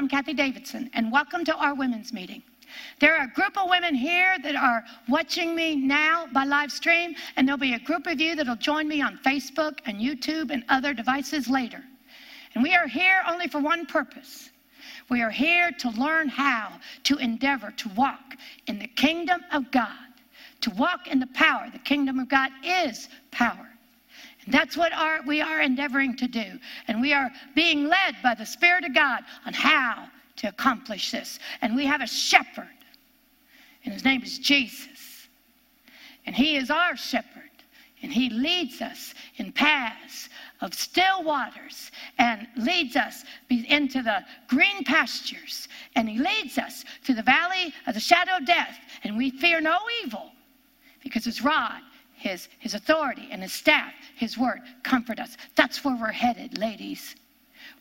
I'm Kathie Davidson, and welcome to our women's meeting. There are a group of women here that are watching me now by live stream, and there'll be a group of you that'll join me on Facebook and YouTube and other devices later. And we are here only for one purpose. We are here to learn how to endeavor to walk in the kingdom of God, to walk in the power. The kingdom of God is power. That's what our, we are endeavoring to do. And we are being led by the Spirit of God on how to accomplish this. And we have a shepherd, and his name is Jesus. And he is our shepherd, and he leads us in paths of still waters and leads us into the green pastures. And he leads us through the valley of the shadow of death, and we fear no evil because his rod his, his authority and his staff, his word, comfort us. That's where we're headed, ladies.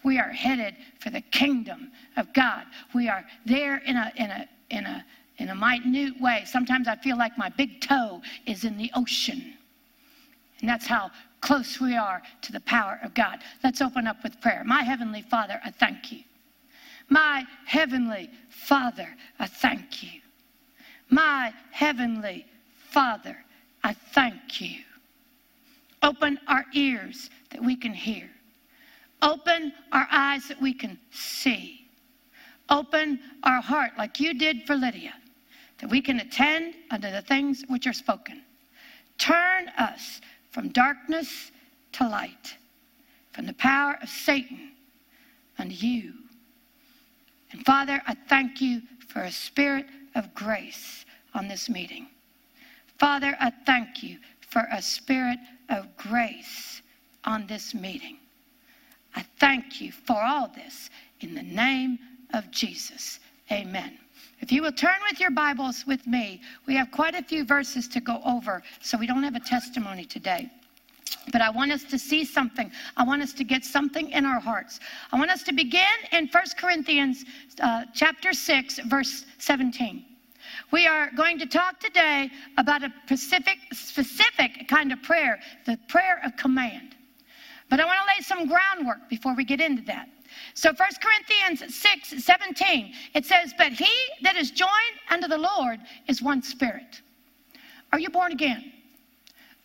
We are headed for the kingdom of God. We are there in a, in a, in a, in a minute way. Sometimes I feel like my big toe is in the ocean. And that's how close we are to the power of God. Let's open up with prayer. My Heavenly Father, I thank you. My Heavenly Father, I thank you. My Heavenly Father, I thank you. Open our ears that we can hear. Open our eyes that we can see. Open our heart like you did for Lydia, that we can attend unto the things which are spoken. Turn us from darkness to light, from the power of Satan unto you. And Father, I thank you for a spirit of grace on this meeting. Father, I thank you for a spirit of grace on this meeting. I thank you for all this in the name of Jesus. Amen. If you will turn with your Bibles with me, we have quite a few verses to go over, so we don't have a testimony today. But I want us to see something. I want us to get something in our hearts. I want us to begin in 1 Corinthians uh, chapter 6, verse 17. We are going to talk today about a specific, specific kind of prayer, the prayer of command. But I want to lay some groundwork before we get into that. So 1 Corinthians 6 17, it says, But he that is joined unto the Lord is one spirit. Are you born again?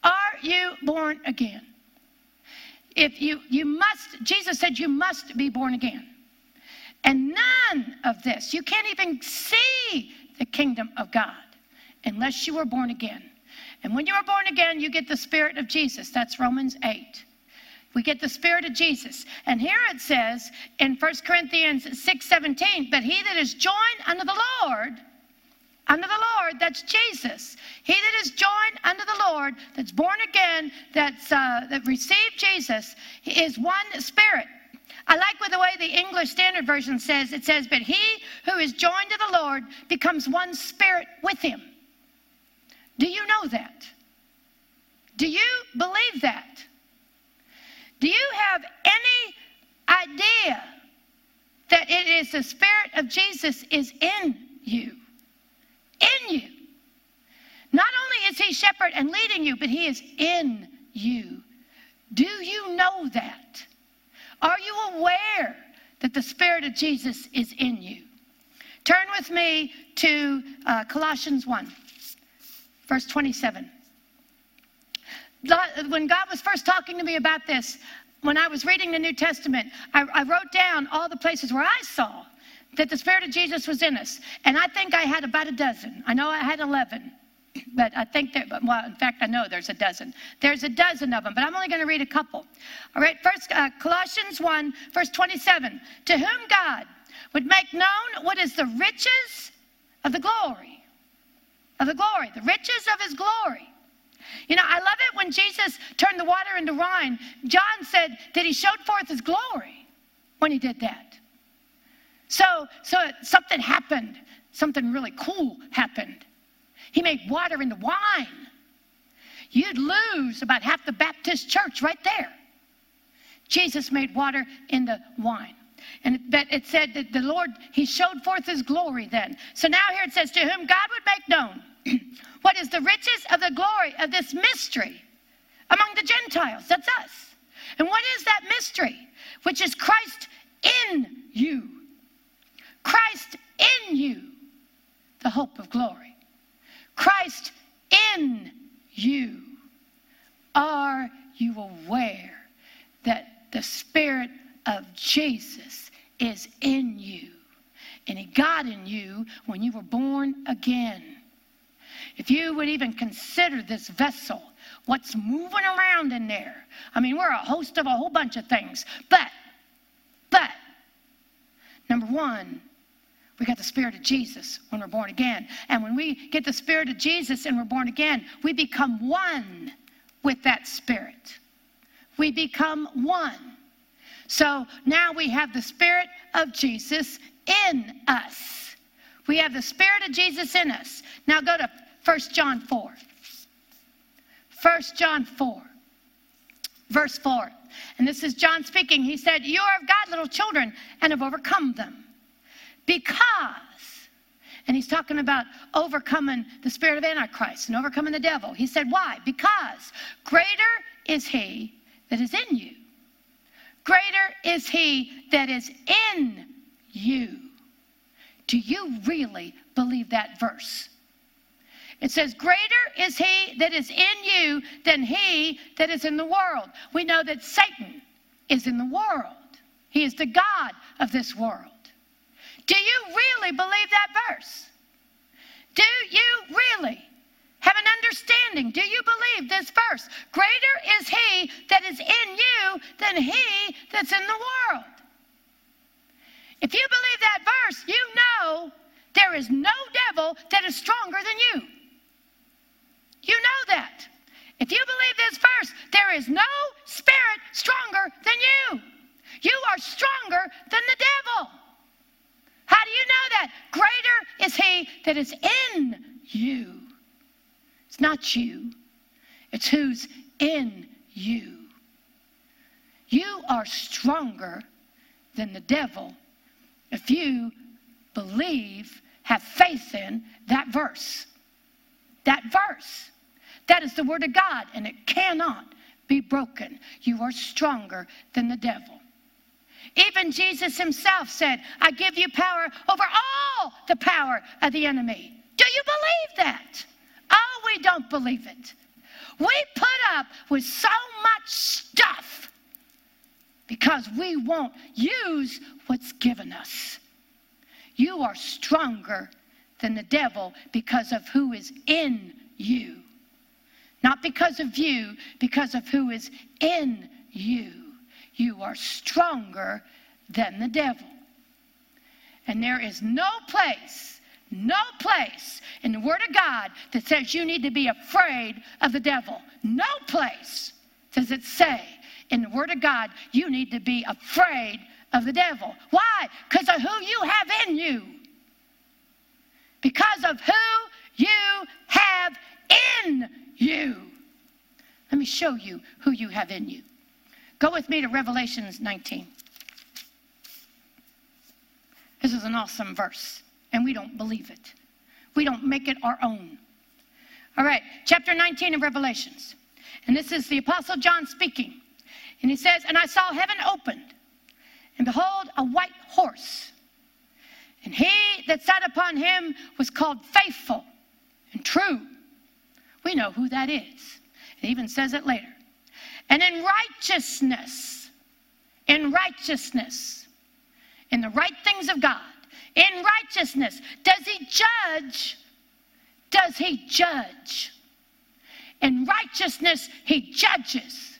Are you born again? If you you must, Jesus said you must be born again. And none of this, you can't even see the kingdom of God unless you were born again. And when you are born again, you get the Spirit of Jesus. That's Romans 8. We get the Spirit of Jesus. And here it says in 1 Corinthians 6 17, but he that is joined unto the Lord, unto the Lord, that's Jesus. He that is joined unto the Lord, that's born again, that's uh, that received Jesus, is one spirit. I like with the way the English Standard Version says it says, But he who is joined to the Lord becomes one spirit with him. Do you know that? Do you believe that? Do you have any idea that it is the Spirit of Jesus is in you? In you. Not only is he shepherd and leading you, but he is in you. Do you know that? Are you aware that the Spirit of Jesus is in you? Turn with me to uh, Colossians 1, verse 27. When God was first talking to me about this, when I was reading the New Testament, I, I wrote down all the places where I saw that the Spirit of Jesus was in us. And I think I had about a dozen. I know I had 11 but I think that, well, in fact, I know there's a dozen. There's a dozen of them, but I'm only going to read a couple. All right, first, uh, Colossians 1, verse 27. To whom God would make known what is the riches of the glory, of the glory, the riches of his glory. You know, I love it when Jesus turned the water into wine. John said that he showed forth his glory when he did that. So, so something happened. Something really cool happened. He made water into wine. You'd lose about half the Baptist church right there. Jesus made water into wine. And that it said that the Lord, He showed forth His glory then. So now here it says, To whom God would make known what is the riches of the glory of this mystery among the Gentiles. That's us. And what is that mystery? Which is Christ in you Christ in you, the hope of glory. Christ in you. Are you aware that the Spirit of Jesus is in you? And He got in you when you were born again. If you would even consider this vessel, what's moving around in there. I mean, we're a host of a whole bunch of things. But, but, number one, we got the Spirit of Jesus when we're born again. And when we get the Spirit of Jesus and we're born again, we become one with that Spirit. We become one. So now we have the Spirit of Jesus in us. We have the Spirit of Jesus in us. Now go to 1 John 4. 1 John 4, verse 4. And this is John speaking. He said, You are of God, little children, and have overcome them. Because, and he's talking about overcoming the spirit of Antichrist and overcoming the devil. He said, Why? Because greater is he that is in you. Greater is he that is in you. Do you really believe that verse? It says, Greater is he that is in you than he that is in the world. We know that Satan is in the world, he is the God of this world. Do you really believe that verse? Do you really have an understanding? Do you believe this verse? Greater is he that is in you than he that's in the world. If you believe that verse, you know there is no devil that is stronger than you. You know that. If you believe this verse, there is no spirit stronger than you. You are stronger than the devil. You know that? Greater is he that is in you. It's not you, it's who's in you. You are stronger than the devil if you believe, have faith in that verse. That verse. That is the Word of God, and it cannot be broken. You are stronger than the devil. Even Jesus himself said, I give you power over all the power of the enemy. Do you believe that? Oh, we don't believe it. We put up with so much stuff because we won't use what's given us. You are stronger than the devil because of who is in you. Not because of you, because of who is in you. You are stronger than the devil. And there is no place, no place in the Word of God that says you need to be afraid of the devil. No place does it say in the Word of God you need to be afraid of the devil. Why? Because of who you have in you. Because of who you have in you. Let me show you who you have in you. Go with me to Revelations 19. This is an awesome verse, and we don't believe it. We don't make it our own. All right, chapter 19 of Revelations. And this is the Apostle John speaking. And he says, And I saw heaven opened, and behold, a white horse. And he that sat upon him was called faithful and true. We know who that is. It even says it later. And in righteousness, in righteousness, in the right things of God, in righteousness, does he judge? Does he judge? In righteousness, he judges.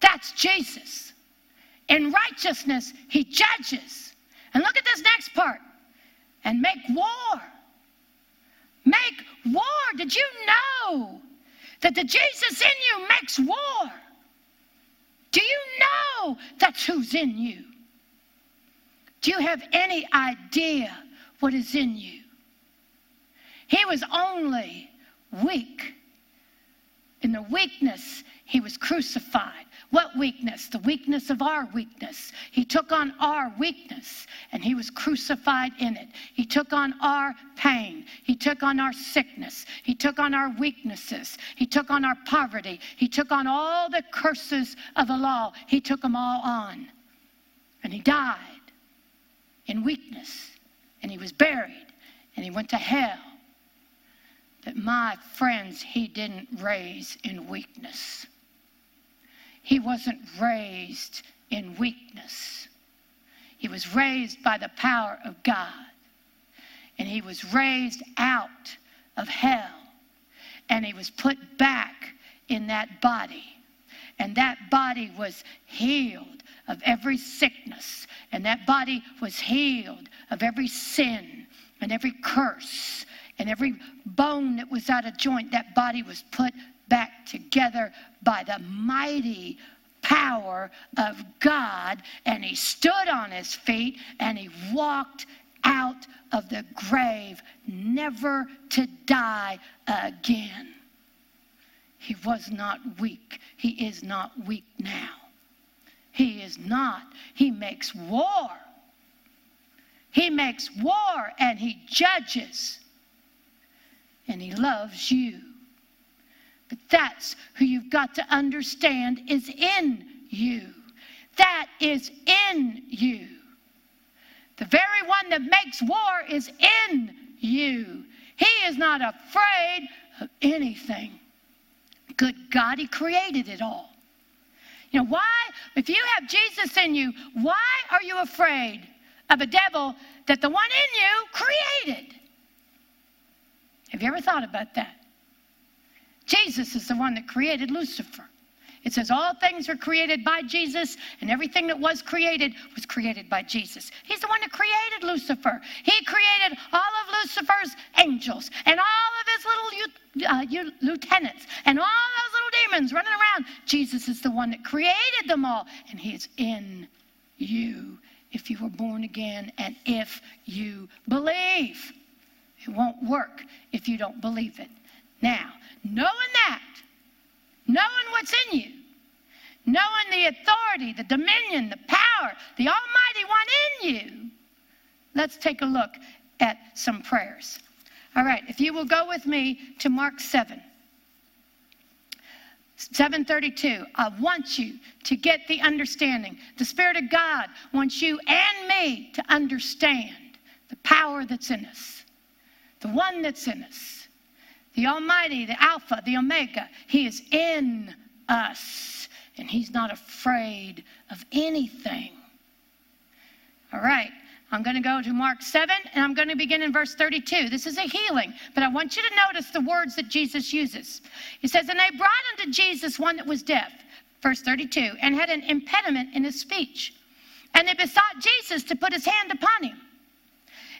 That's Jesus. In righteousness, he judges. And look at this next part and make war. Make war. Did you know that the Jesus in you makes war. Do you know that's who's in you? Do you have any idea what is in you? He was only weak. In the weakness, he was crucified. What weakness? The weakness of our weakness. He took on our weakness and he was crucified in it. He took on our pain. He took on our sickness. He took on our weaknesses. He took on our poverty. He took on all the curses of the law. He took them all on. And he died in weakness and he was buried and he went to hell. But my friends, he didn't raise in weakness. He wasn't raised in weakness. He was raised by the power of God. And he was raised out of hell. And he was put back in that body. And that body was healed of every sickness. And that body was healed of every sin and every curse and every bone that was out of joint. That body was put back together by the mighty power of God. And he stood on his feet and he walked out of the grave, never to die again. He was not weak. He is not weak now. He is not. He makes war. He makes war and he judges. And he loves you. But that's who you've got to understand is in you. That is in you. The very one that makes war is in you. He is not afraid of anything. Good God, He created it all. You know, why? If you have Jesus in you, why are you afraid of a devil that the one in you created? Have you ever thought about that? Jesus is the one that created Lucifer. It says all things are created by Jesus, and everything that was created was created by Jesus. He's the one that created Lucifer. He created all of Lucifer's angels and all of his little uh, lieutenants and all those little demons running around. Jesus is the one that created them all, and He is in you if you were born again and if you believe. It won't work if you don't believe it. Now, knowing that, knowing what's in you, knowing the authority, the dominion, the power, the Almighty One in you, let's take a look at some prayers. All right, if you will go with me to Mark 7. 732 i want you to get the understanding the spirit of god wants you and me to understand the power that's in us the one that's in us the Almighty, the Alpha, the Omega. He is in us, and He's not afraid of anything. All right. I'm going to go to Mark 7 and I'm going to begin in verse 32. This is a healing, but I want you to notice the words that Jesus uses. He says, And they brought unto Jesus one that was deaf, verse 32, and had an impediment in his speech. And they besought Jesus to put his hand upon him.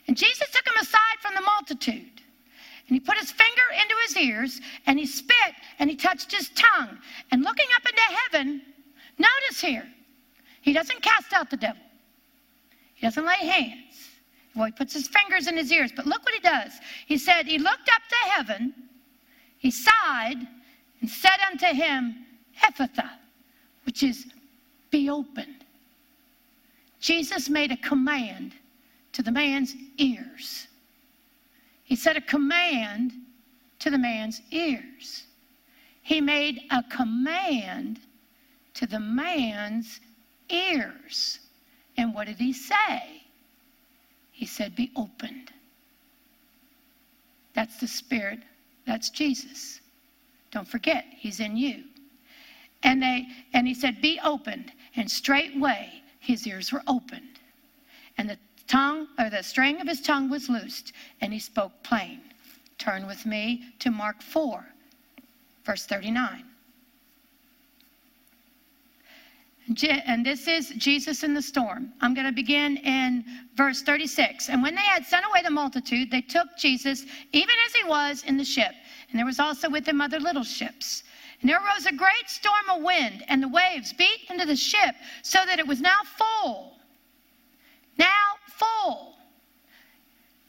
And Jesus took him aside from the multitude and he put his finger into his ears and he spit and he touched his tongue. And looking up into heaven, notice here, he doesn't cast out the devil, he doesn't lay hands. Well, he puts his fingers in his ears, but look what he does. He said, He looked up to heaven, he sighed, and said unto him, Ephphatha, which is be opened. Jesus made a command to the man's ears. He said a command to the man's ears. He made a command to the man's ears. And what did he say? He said, Be opened. That's the Spirit. That's Jesus. Don't forget, He's in you. And they and he said, Be opened. And straightway his ears were opened. And the tongue or the string of his tongue was loosed and he spoke plain. Turn with me to Mark 4, verse 39. And this is Jesus in the storm. I'm going to begin in verse 36. And when they had sent away the multitude, they took Jesus, even as he was, in the ship. And there was also with him other little ships. And there arose a great storm of wind, and the waves beat into the ship, so that it was now full. Full.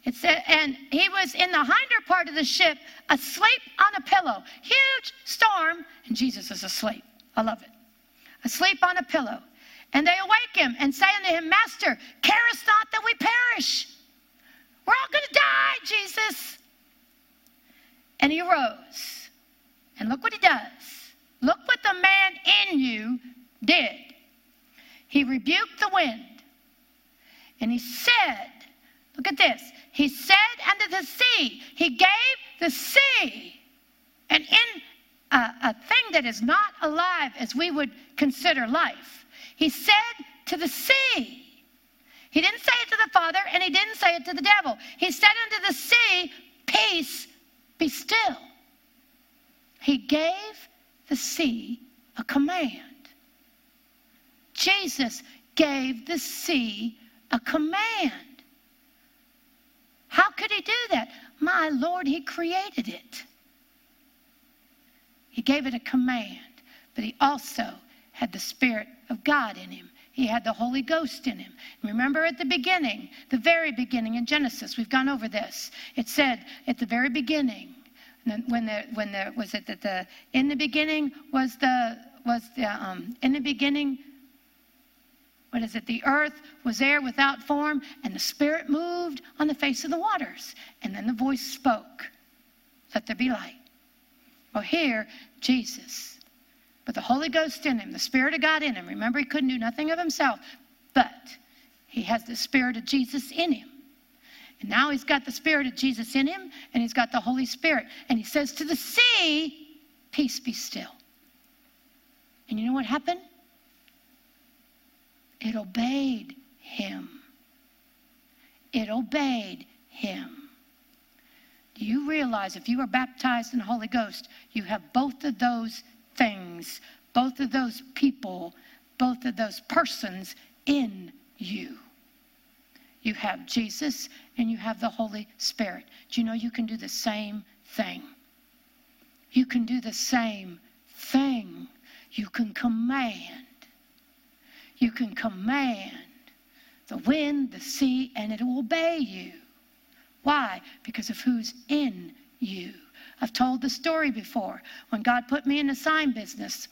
It said, and he was in the hinder part of the ship, asleep on a pillow. Huge storm, and Jesus is asleep. I love it. Asleep on a pillow. And they awake him and say unto him, Master, carest not that we perish? We're all going to die, Jesus. And he arose. And look what he does. Look what the man in you did. He rebuked the wind and he said, Look at this. He said unto the sea, He gave the sea, and in a, a thing that is not alive as we would consider life, He said to the sea, He didn't say it to the Father, and He didn't say it to the devil. He said unto the sea, Peace, be still. He gave the sea a command. Jesus gave the sea a command. How could he do that? My Lord, he created it. He gave it a command, but he also had the Spirit of God in him. He had the Holy Ghost in him. Remember at the beginning, the very beginning in Genesis, we've gone over this. It said at the very beginning, when the when the was it that the in the beginning was the was the um, in the beginning what is it? The earth was there without form, and the Spirit moved on the face of the waters. And then the voice spoke, Let there be light. Well, here, Jesus, with the Holy Ghost in him, the Spirit of God in him. Remember, he couldn't do nothing of himself, but he has the Spirit of Jesus in him. And now he's got the Spirit of Jesus in him, and he's got the Holy Spirit. And he says to the sea, Peace be still. And you know what happened? It obeyed him. It obeyed him. Do you realize if you are baptized in the Holy Ghost, you have both of those things, both of those people, both of those persons in you? You have Jesus and you have the Holy Spirit. Do you know you can do the same thing? You can do the same thing. You can command you can command the wind, the sea, and it will obey you. Why? Because of who's in you. I've told the story before. When God put me in the sign business,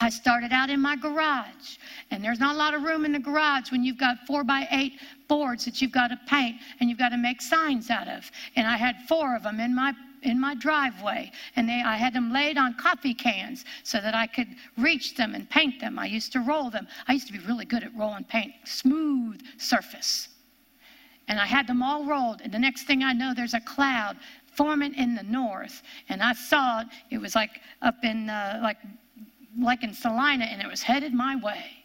I started out in my garage, and there's not a lot of room in the garage when you've got four by eight boards that you've got to paint and you've got to make signs out of. And I had four of them in my in my driveway, and they, I had them laid on coffee cans so that I could reach them and paint them. I used to roll them. I used to be really good at rolling paint, smooth surface. And I had them all rolled, and the next thing I know, there's a cloud forming in the north, and I saw it. It was like up in uh, like like in Salina, and it was headed my way.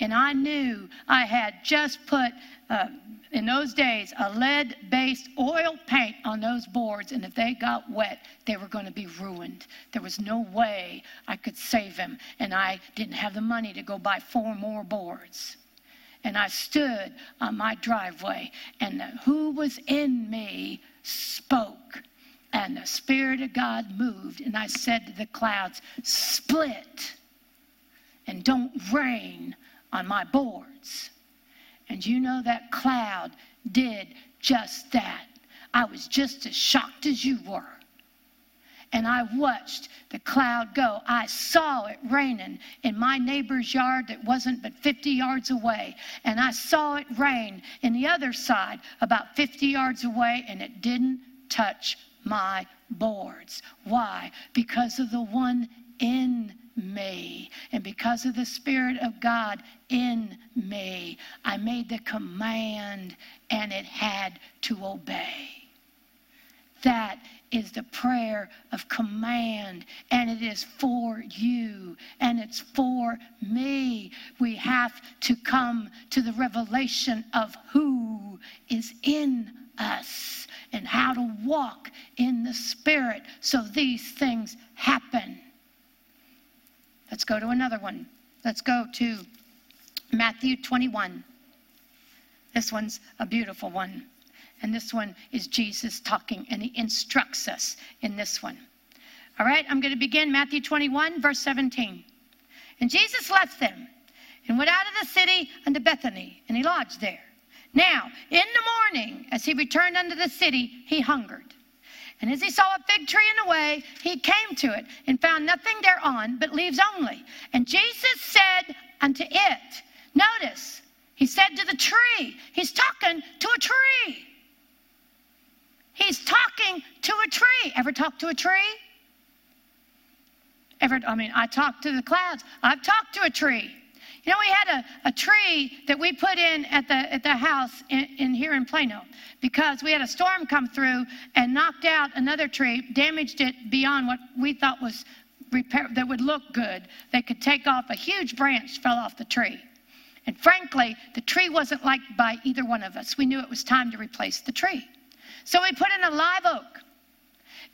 And I knew I had just put uh, in those days a lead based oil paint on those boards, and if they got wet, they were going to be ruined. There was no way I could save them, and I didn't have the money to go buy four more boards. And I stood on my driveway, and who was in me spoke. And the Spirit of God moved, and I said to the clouds, Split and don't rain on my boards. And you know that cloud did just that. I was just as shocked as you were. And I watched the cloud go. I saw it raining in my neighbor's yard that wasn't but 50 yards away. And I saw it rain in the other side about 50 yards away, and it didn't touch my boards. Why? Because of the one in me. And because of the Spirit of God in me, I made the command and it had to obey. That is the prayer of command, and it is for you, and it's for me. We have to come to the revelation of who is in us and how to walk in the Spirit so these things happen. Let's go to another one. Let's go to Matthew 21. This one's a beautiful one. And this one is Jesus talking, and he instructs us in this one. All right, I'm going to begin Matthew 21, verse 17. And Jesus left them and went out of the city unto Bethany, and he lodged there. Now, in the morning, as he returned unto the city, he hungered. And as he saw a fig tree in the way, he came to it and found nothing thereon but leaves only. And Jesus said unto it, Notice, he said to the tree, he's talking to a tree. He's talking to a tree. Ever talk to a tree? Ever, I mean, I talk to the clouds. I've talked to a tree. You know, we had a, a tree that we put in at the, at the house in, in here in Plano because we had a storm come through and knocked out another tree, damaged it beyond what we thought was repair that would look good. They could take off a huge branch fell off the tree. And frankly, the tree wasn't liked by either one of us. We knew it was time to replace the tree. So we put in a live oak.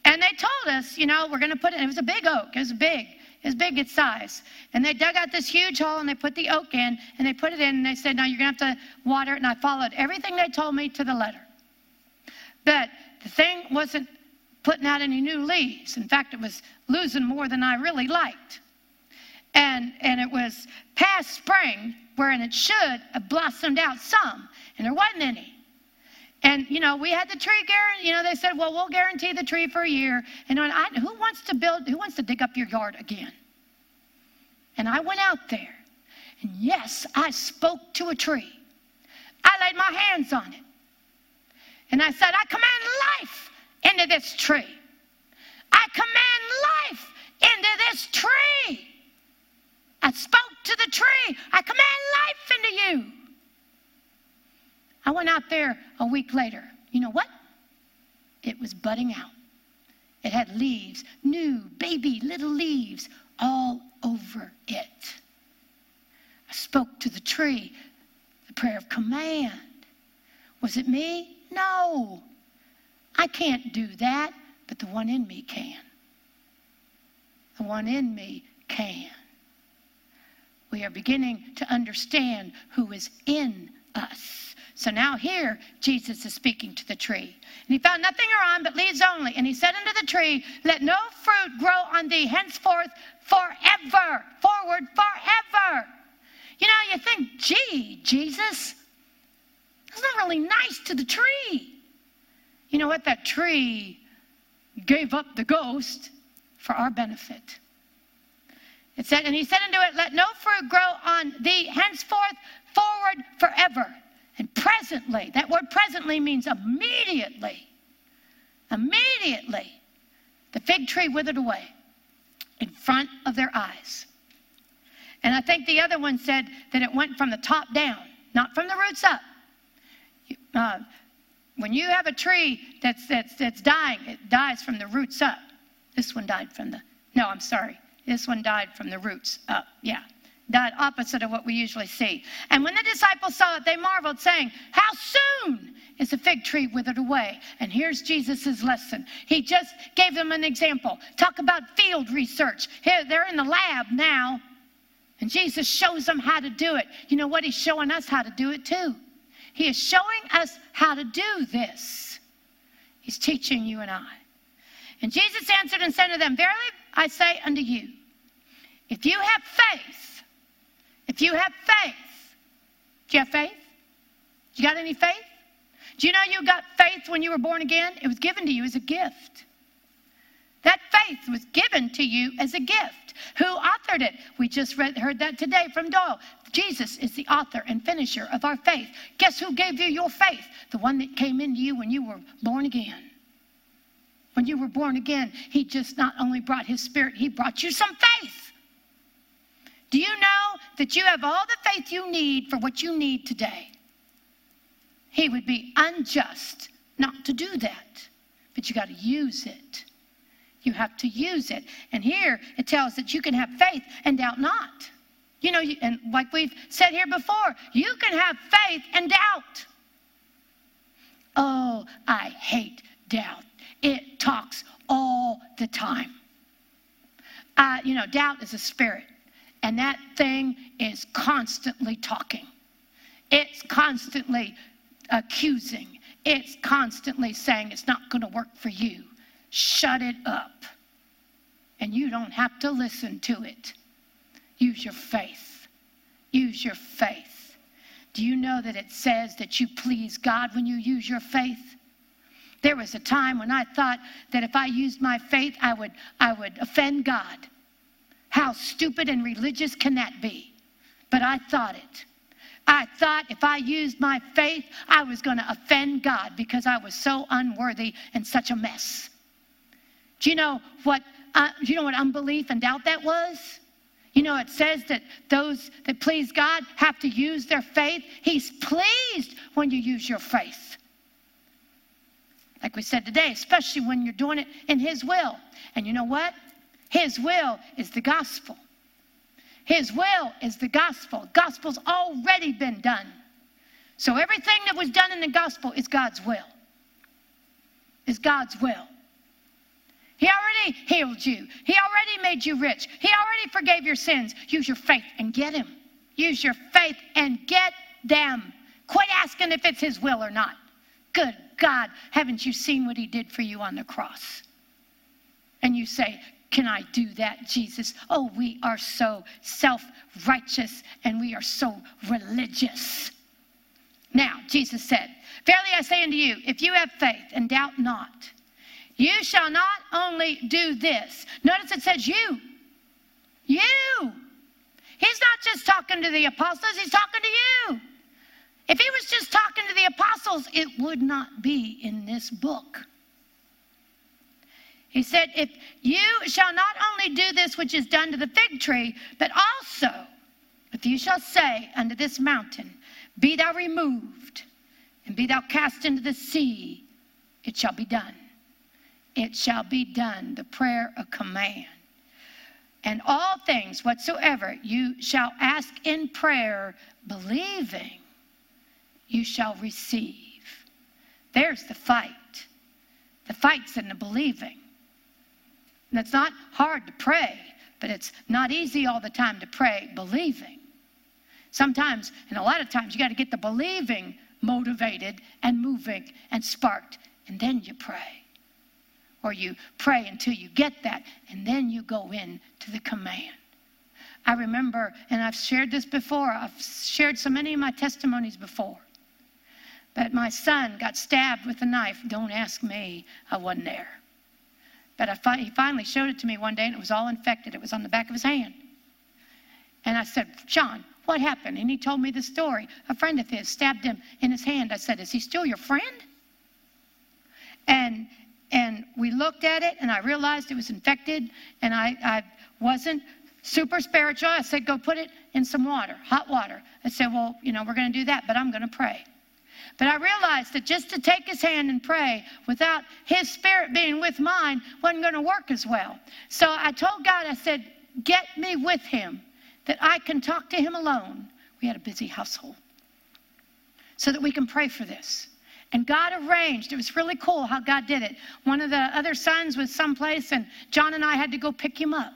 And they told us, you know, we're going to put it, it was a big oak, it was big as big its size. And they dug out this huge hole and they put the oak in and they put it in and they said, Now you're going to have to water it. And I followed everything they told me to the letter. But the thing wasn't putting out any new leaves. In fact, it was losing more than I really liked. And, and it was past spring, wherein it should have blossomed out some, and there wasn't any. And you know, we had the tree guarantee. You know, they said, "Well, we'll guarantee the tree for a year." And I, who wants to build? Who wants to dig up your yard again? And I went out there, and yes, I spoke to a tree. I laid my hands on it, and I said, "I command life into this tree. I command life into this tree." I spoke to the tree. I command life into you. I went out there a week later. You know what? It was budding out. It had leaves, new baby little leaves all over it. I spoke to the tree, the prayer of command. Was it me? No. I can't do that, but the one in me can. The one in me can. We are beginning to understand who is in us. So now here, Jesus is speaking to the tree. And he found nothing around but leaves only. And he said unto the tree, Let no fruit grow on thee henceforth forever. Forward forever. You know, you think, gee, Jesus, that's not really nice to the tree. You know what? That tree gave up the ghost for our benefit. It said, and he said unto it, Let no fruit grow on thee henceforth forward forever. And presently, that word presently means immediately. Immediately, the fig tree withered away in front of their eyes. And I think the other one said that it went from the top down, not from the roots up. Uh, when you have a tree that's, that's, that's dying, it dies from the roots up. This one died from the, no, I'm sorry. This one died from the roots up. Yeah that opposite of what we usually see. And when the disciples saw it, they marveled, saying, How soon is the fig tree withered away? And here's Jesus' lesson. He just gave them an example. Talk about field research. Here, they're in the lab now, and Jesus shows them how to do it. You know what? He's showing us how to do it too. He is showing us how to do this. He's teaching you and I. And Jesus answered and said to them, Verily I say unto you, if you have faith, if you have faith, do you have faith? You got any faith? Do you know you got faith when you were born again? It was given to you as a gift. That faith was given to you as a gift. Who authored it? We just read, heard that today from Doyle. Jesus is the author and finisher of our faith. Guess who gave you your faith? The one that came into you when you were born again. When you were born again, he just not only brought his spirit, he brought you some faith. Do you know that you have all the faith you need for what you need today? He would be unjust not to do that, but you got to use it. You have to use it. And here it tells that you can have faith and doubt not. You know, and like we've said here before, you can have faith and doubt. Oh, I hate doubt. It talks all the time. Uh, you know, doubt is a spirit. And that thing is constantly talking. It's constantly accusing. It's constantly saying it's not going to work for you. Shut it up. And you don't have to listen to it. Use your faith. Use your faith. Do you know that it says that you please God when you use your faith? There was a time when I thought that if I used my faith, I would, I would offend God. How stupid and religious can that be? But I thought it. I thought if I used my faith, I was going to offend God because I was so unworthy and such a mess. Do you know what? Uh, do you know what unbelief and doubt that was? You know, it says that those that please God have to use their faith. He's pleased when you use your faith. Like we said today, especially when you're doing it in His will. And you know what? His will is the gospel. His will is the gospel. Gospel's already been done. So everything that was done in the gospel is God's will. Is God's will. He already healed you. He already made you rich. He already forgave your sins. Use your faith and get him. Use your faith and get them. Quit asking if it's his will or not. Good God, haven't you seen what he did for you on the cross? And you say, Can I do that, Jesus? Oh, we are so self righteous and we are so religious. Now, Jesus said, Verily I say unto you, if you have faith and doubt not, you shall not only do this. Notice it says you. You. He's not just talking to the apostles, he's talking to you. If he was just talking to the apostles, it would not be in this book. He said, If you shall not only do this which is done to the fig tree, but also, if you shall say unto this mountain, Be thou removed, and be thou cast into the sea, it shall be done it shall be done. The prayer of command. And all things whatsoever you shall ask in prayer, believing, you shall receive. There's the fight. The fight's in the believing. And it's not hard to pray, but it's not easy all the time to pray believing. Sometimes, and a lot of times, you got to get the believing motivated and moving and sparked, and then you pray or you pray until you get that, and then you go in to the command. I remember, and I've shared this before, I've shared so many of my testimonies before, but my son got stabbed with a knife. Don't ask me, I wasn't there. But fi- he finally showed it to me one day, and it was all infected. It was on the back of his hand. And I said, John, what happened? And he told me the story. A friend of his stabbed him in his hand. I said, Is he still your friend? And and we looked at it, and I realized it was infected, and I, I wasn't super spiritual. I said, Go put it in some water, hot water. I said, Well, you know, we're going to do that, but I'm going to pray. But I realized that just to take his hand and pray without his spirit being with mine wasn't going to work as well. So I told God, I said, Get me with him that I can talk to him alone. We had a busy household. So that we can pray for this. And God arranged. It was really cool how God did it. One of the other sons was someplace, and John and I had to go pick him up.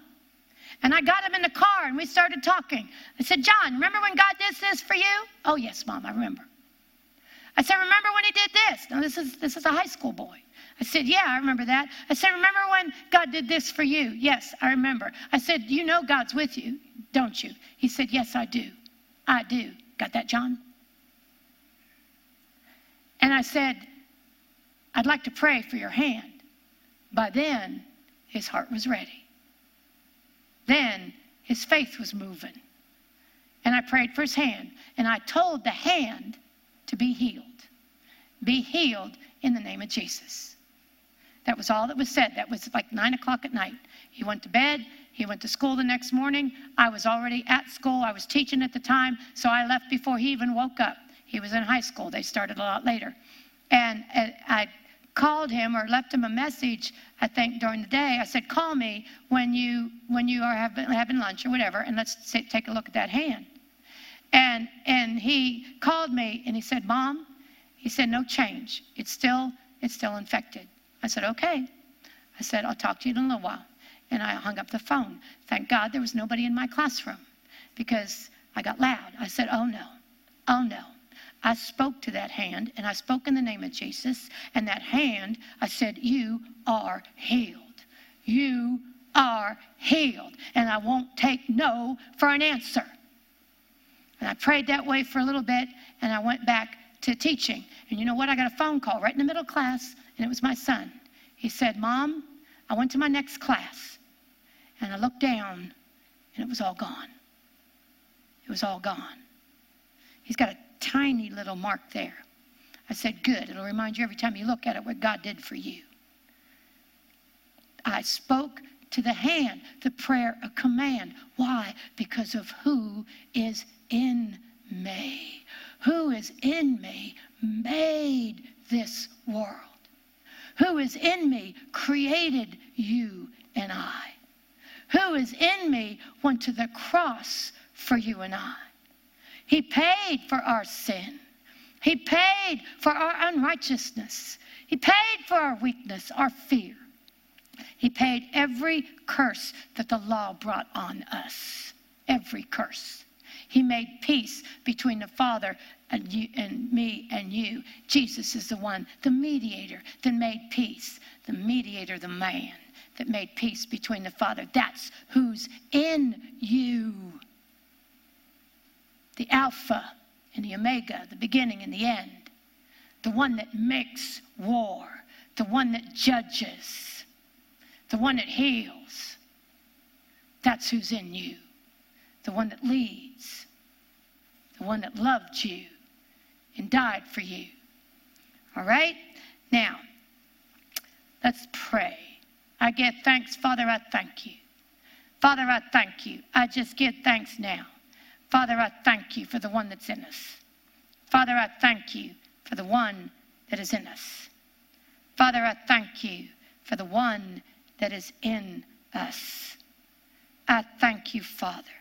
And I got him in the car, and we started talking. I said, John, remember when God did this for you? Oh, yes, Mom, I remember. I said, remember when he did this? Now, this is, this is a high school boy. I said, yeah, I remember that. I said, remember when God did this for you? Yes, I remember. I said, you know God's with you, don't you? He said, yes, I do. I do. Got that, John? And I said, I'd like to pray for your hand. By then, his heart was ready. Then his faith was moving. And I prayed for his hand. And I told the hand to be healed. Be healed in the name of Jesus. That was all that was said. That was like nine o'clock at night. He went to bed. He went to school the next morning. I was already at school. I was teaching at the time, so I left before he even woke up. He was in high school. They started a lot later. And, I called him or left him a message, I think, during the day. I said, call me when you, when you are having, having lunch or whatever, and let's sit, take a look at that hand. And, and he called me and he said, Mom, he said, no change. It's still, it's still infected. I said, okay. I said, I'll talk to you in a little while. And I hung up the phone. Thank God there was nobody in my classroom because I got loud. I said, oh no, oh no. I spoke to that hand and I spoke in the name of Jesus. And that hand, I said, You are healed. You are healed. And I won't take no for an answer. And I prayed that way for a little bit and I went back to teaching. And you know what? I got a phone call right in the middle of class and it was my son. He said, Mom, I went to my next class and I looked down and it was all gone. It was all gone. He's got a tiny little mark there. I said, Good. It'll remind you every time you look at it what God did for you. I spoke to the hand, the prayer, a command. Why? Because of who is in me. Is in me made this world. Who is in me created you and I. Who is in me went to the cross for you and I. He paid for our sin. He paid for our unrighteousness. He paid for our weakness, our fear. He paid every curse that the law brought on us. Every curse. He made peace between the Father and, you, and me and you. Jesus is the one, the mediator that made peace. The mediator, the man that made peace between the Father. That's who's in you. The Alpha and the Omega, the beginning and the end. The one that makes war, the one that judges, the one that heals. That's who's in you. The one that leads, the one that loved you and died for you. All right? Now, let's pray. I give thanks, Father, I thank you. Father, I thank you. I just give thanks now. Father, I thank you for the one that's in us. Father, I thank you for the one that is in us. Father, I thank you for the one that is in us. I thank you, Father,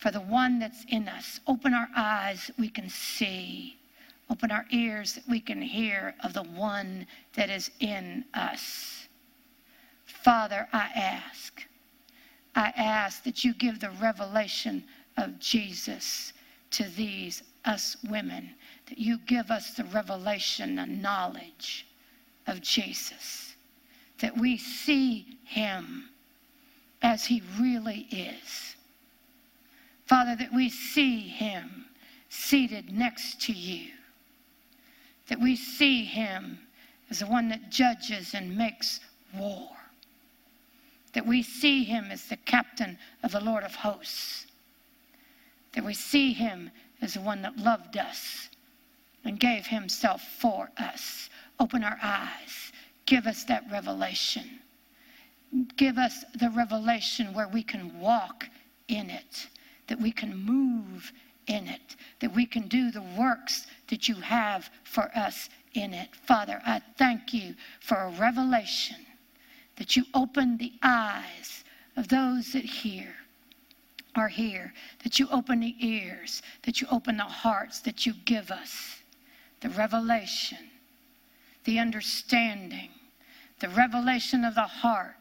for the one that's in us. Open our eyes that we can see. Open our ears that we can hear of the one that is in us. Father, I ask, I ask that you give the revelation of Jesus to these us women, that you give us the revelation and knowledge of Jesus, that we see him as he really is. Father, that we see him seated next to you, that we see him as the one that judges and makes war, that we see him as the captain of the Lord of hosts, that we see him as the one that loved us and gave himself for us. Open our eyes. Give us that revelation. Give us the revelation where we can walk in it, that we can move in it, that we can do the works that you have for us in it. Father, I thank you for a revelation that you open the eyes of those that hear are here, that you open the ears, that you open the hearts, that you give us the revelation, the understanding, the revelation of the heart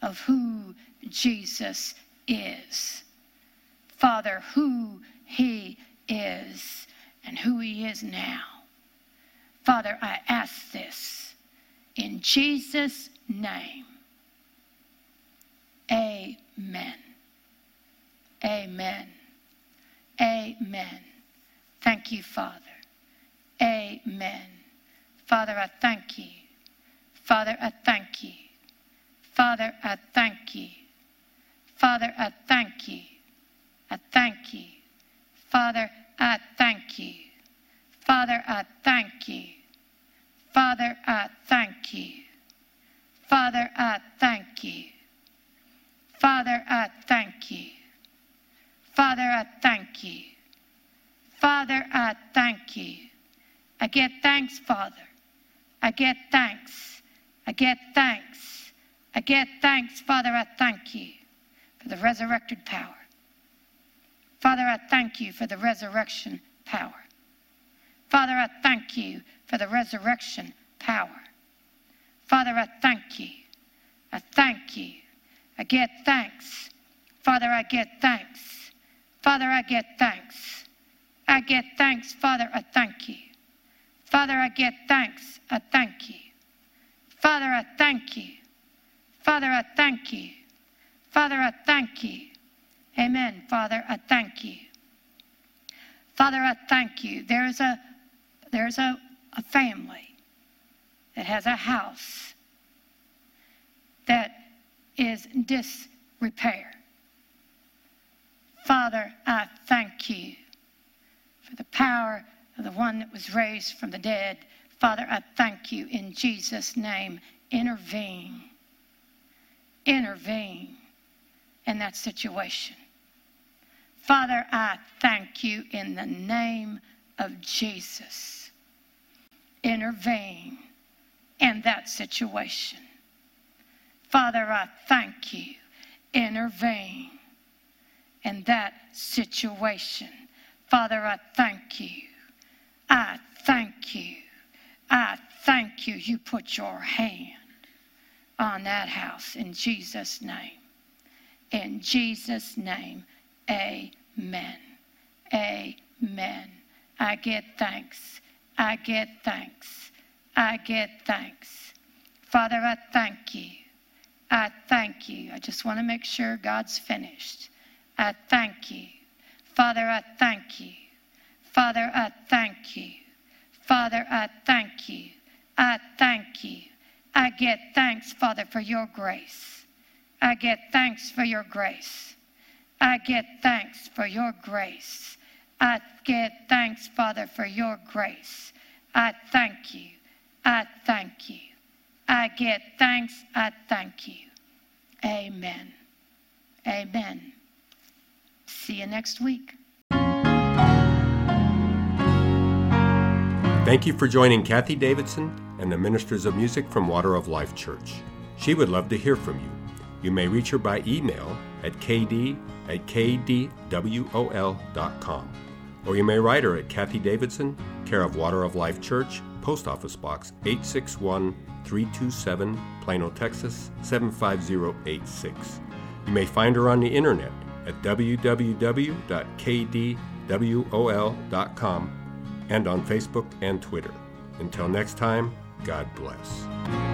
of who Jesus is. Father, who he is and who he is now. Father, I ask this in Jesus' name. Amen. Amen. Amen. Thank you, Father. Amen. Father, I thank you. Father, I thank you. Father, I thank you. Father, I thank you. I thank you. Father, I thank you. Father, I thank you. Father, I thank you. Father, I thank you. Father, I thank you. Father, I thank you. Father, I thank you. I get thanks, Father. I get thanks. I get thanks. I get thanks, Father. I thank you for the resurrected power. Father, I thank you for the resurrection power. Father, I thank you for the resurrection power. Father, I thank you. I thank you. I get thanks. Father, I get thanks. Father, I get thanks. I get thanks, Father, I thank you. Father, I get thanks, I thank you. Father, I thank you. Father, I thank you. Father, I thank you. Amen. Father, I thank you. Father, I thank you. There's a there's a, a family that has a house that is disrepair. Father, I thank you for the power of the one that was raised from the dead. Father, I thank you in Jesus' name. Intervene. intervene in that situation. Father, I thank you in the name of Jesus. Intervene in that situation. Father, I thank you. Intervene in that situation. Father, I thank you. I thank you. I thank you. You put your hand on that house in Jesus' name. In Jesus' name, amen. Amen. I get thanks. I get thanks. I get thanks. Father, I thank you. I thank you. I just want to make sure God's finished. I thank you. Father, I thank you. Father, I thank you. Father, I thank you. I thank you. I get thanks, Father, for your grace. I get thanks for your grace. I get thanks for your grace. I get thanks, Father, for your grace. I thank you. I thank you. I get thanks. I thank you. Amen. Amen. See you next week. Thank you for joining Kathie Davidson and the Ministers of Music from Water of Life Church. She would love to hear from you. You may reach her by email at kd at kdwol.com. Or you may write her at Kathie Davidson, care of Water of Life Church, Post Office Box 861 327, Plano, Texas 75086. You may find her on the internet at www.kdwol.com and on Facebook and Twitter. Until next time, God bless.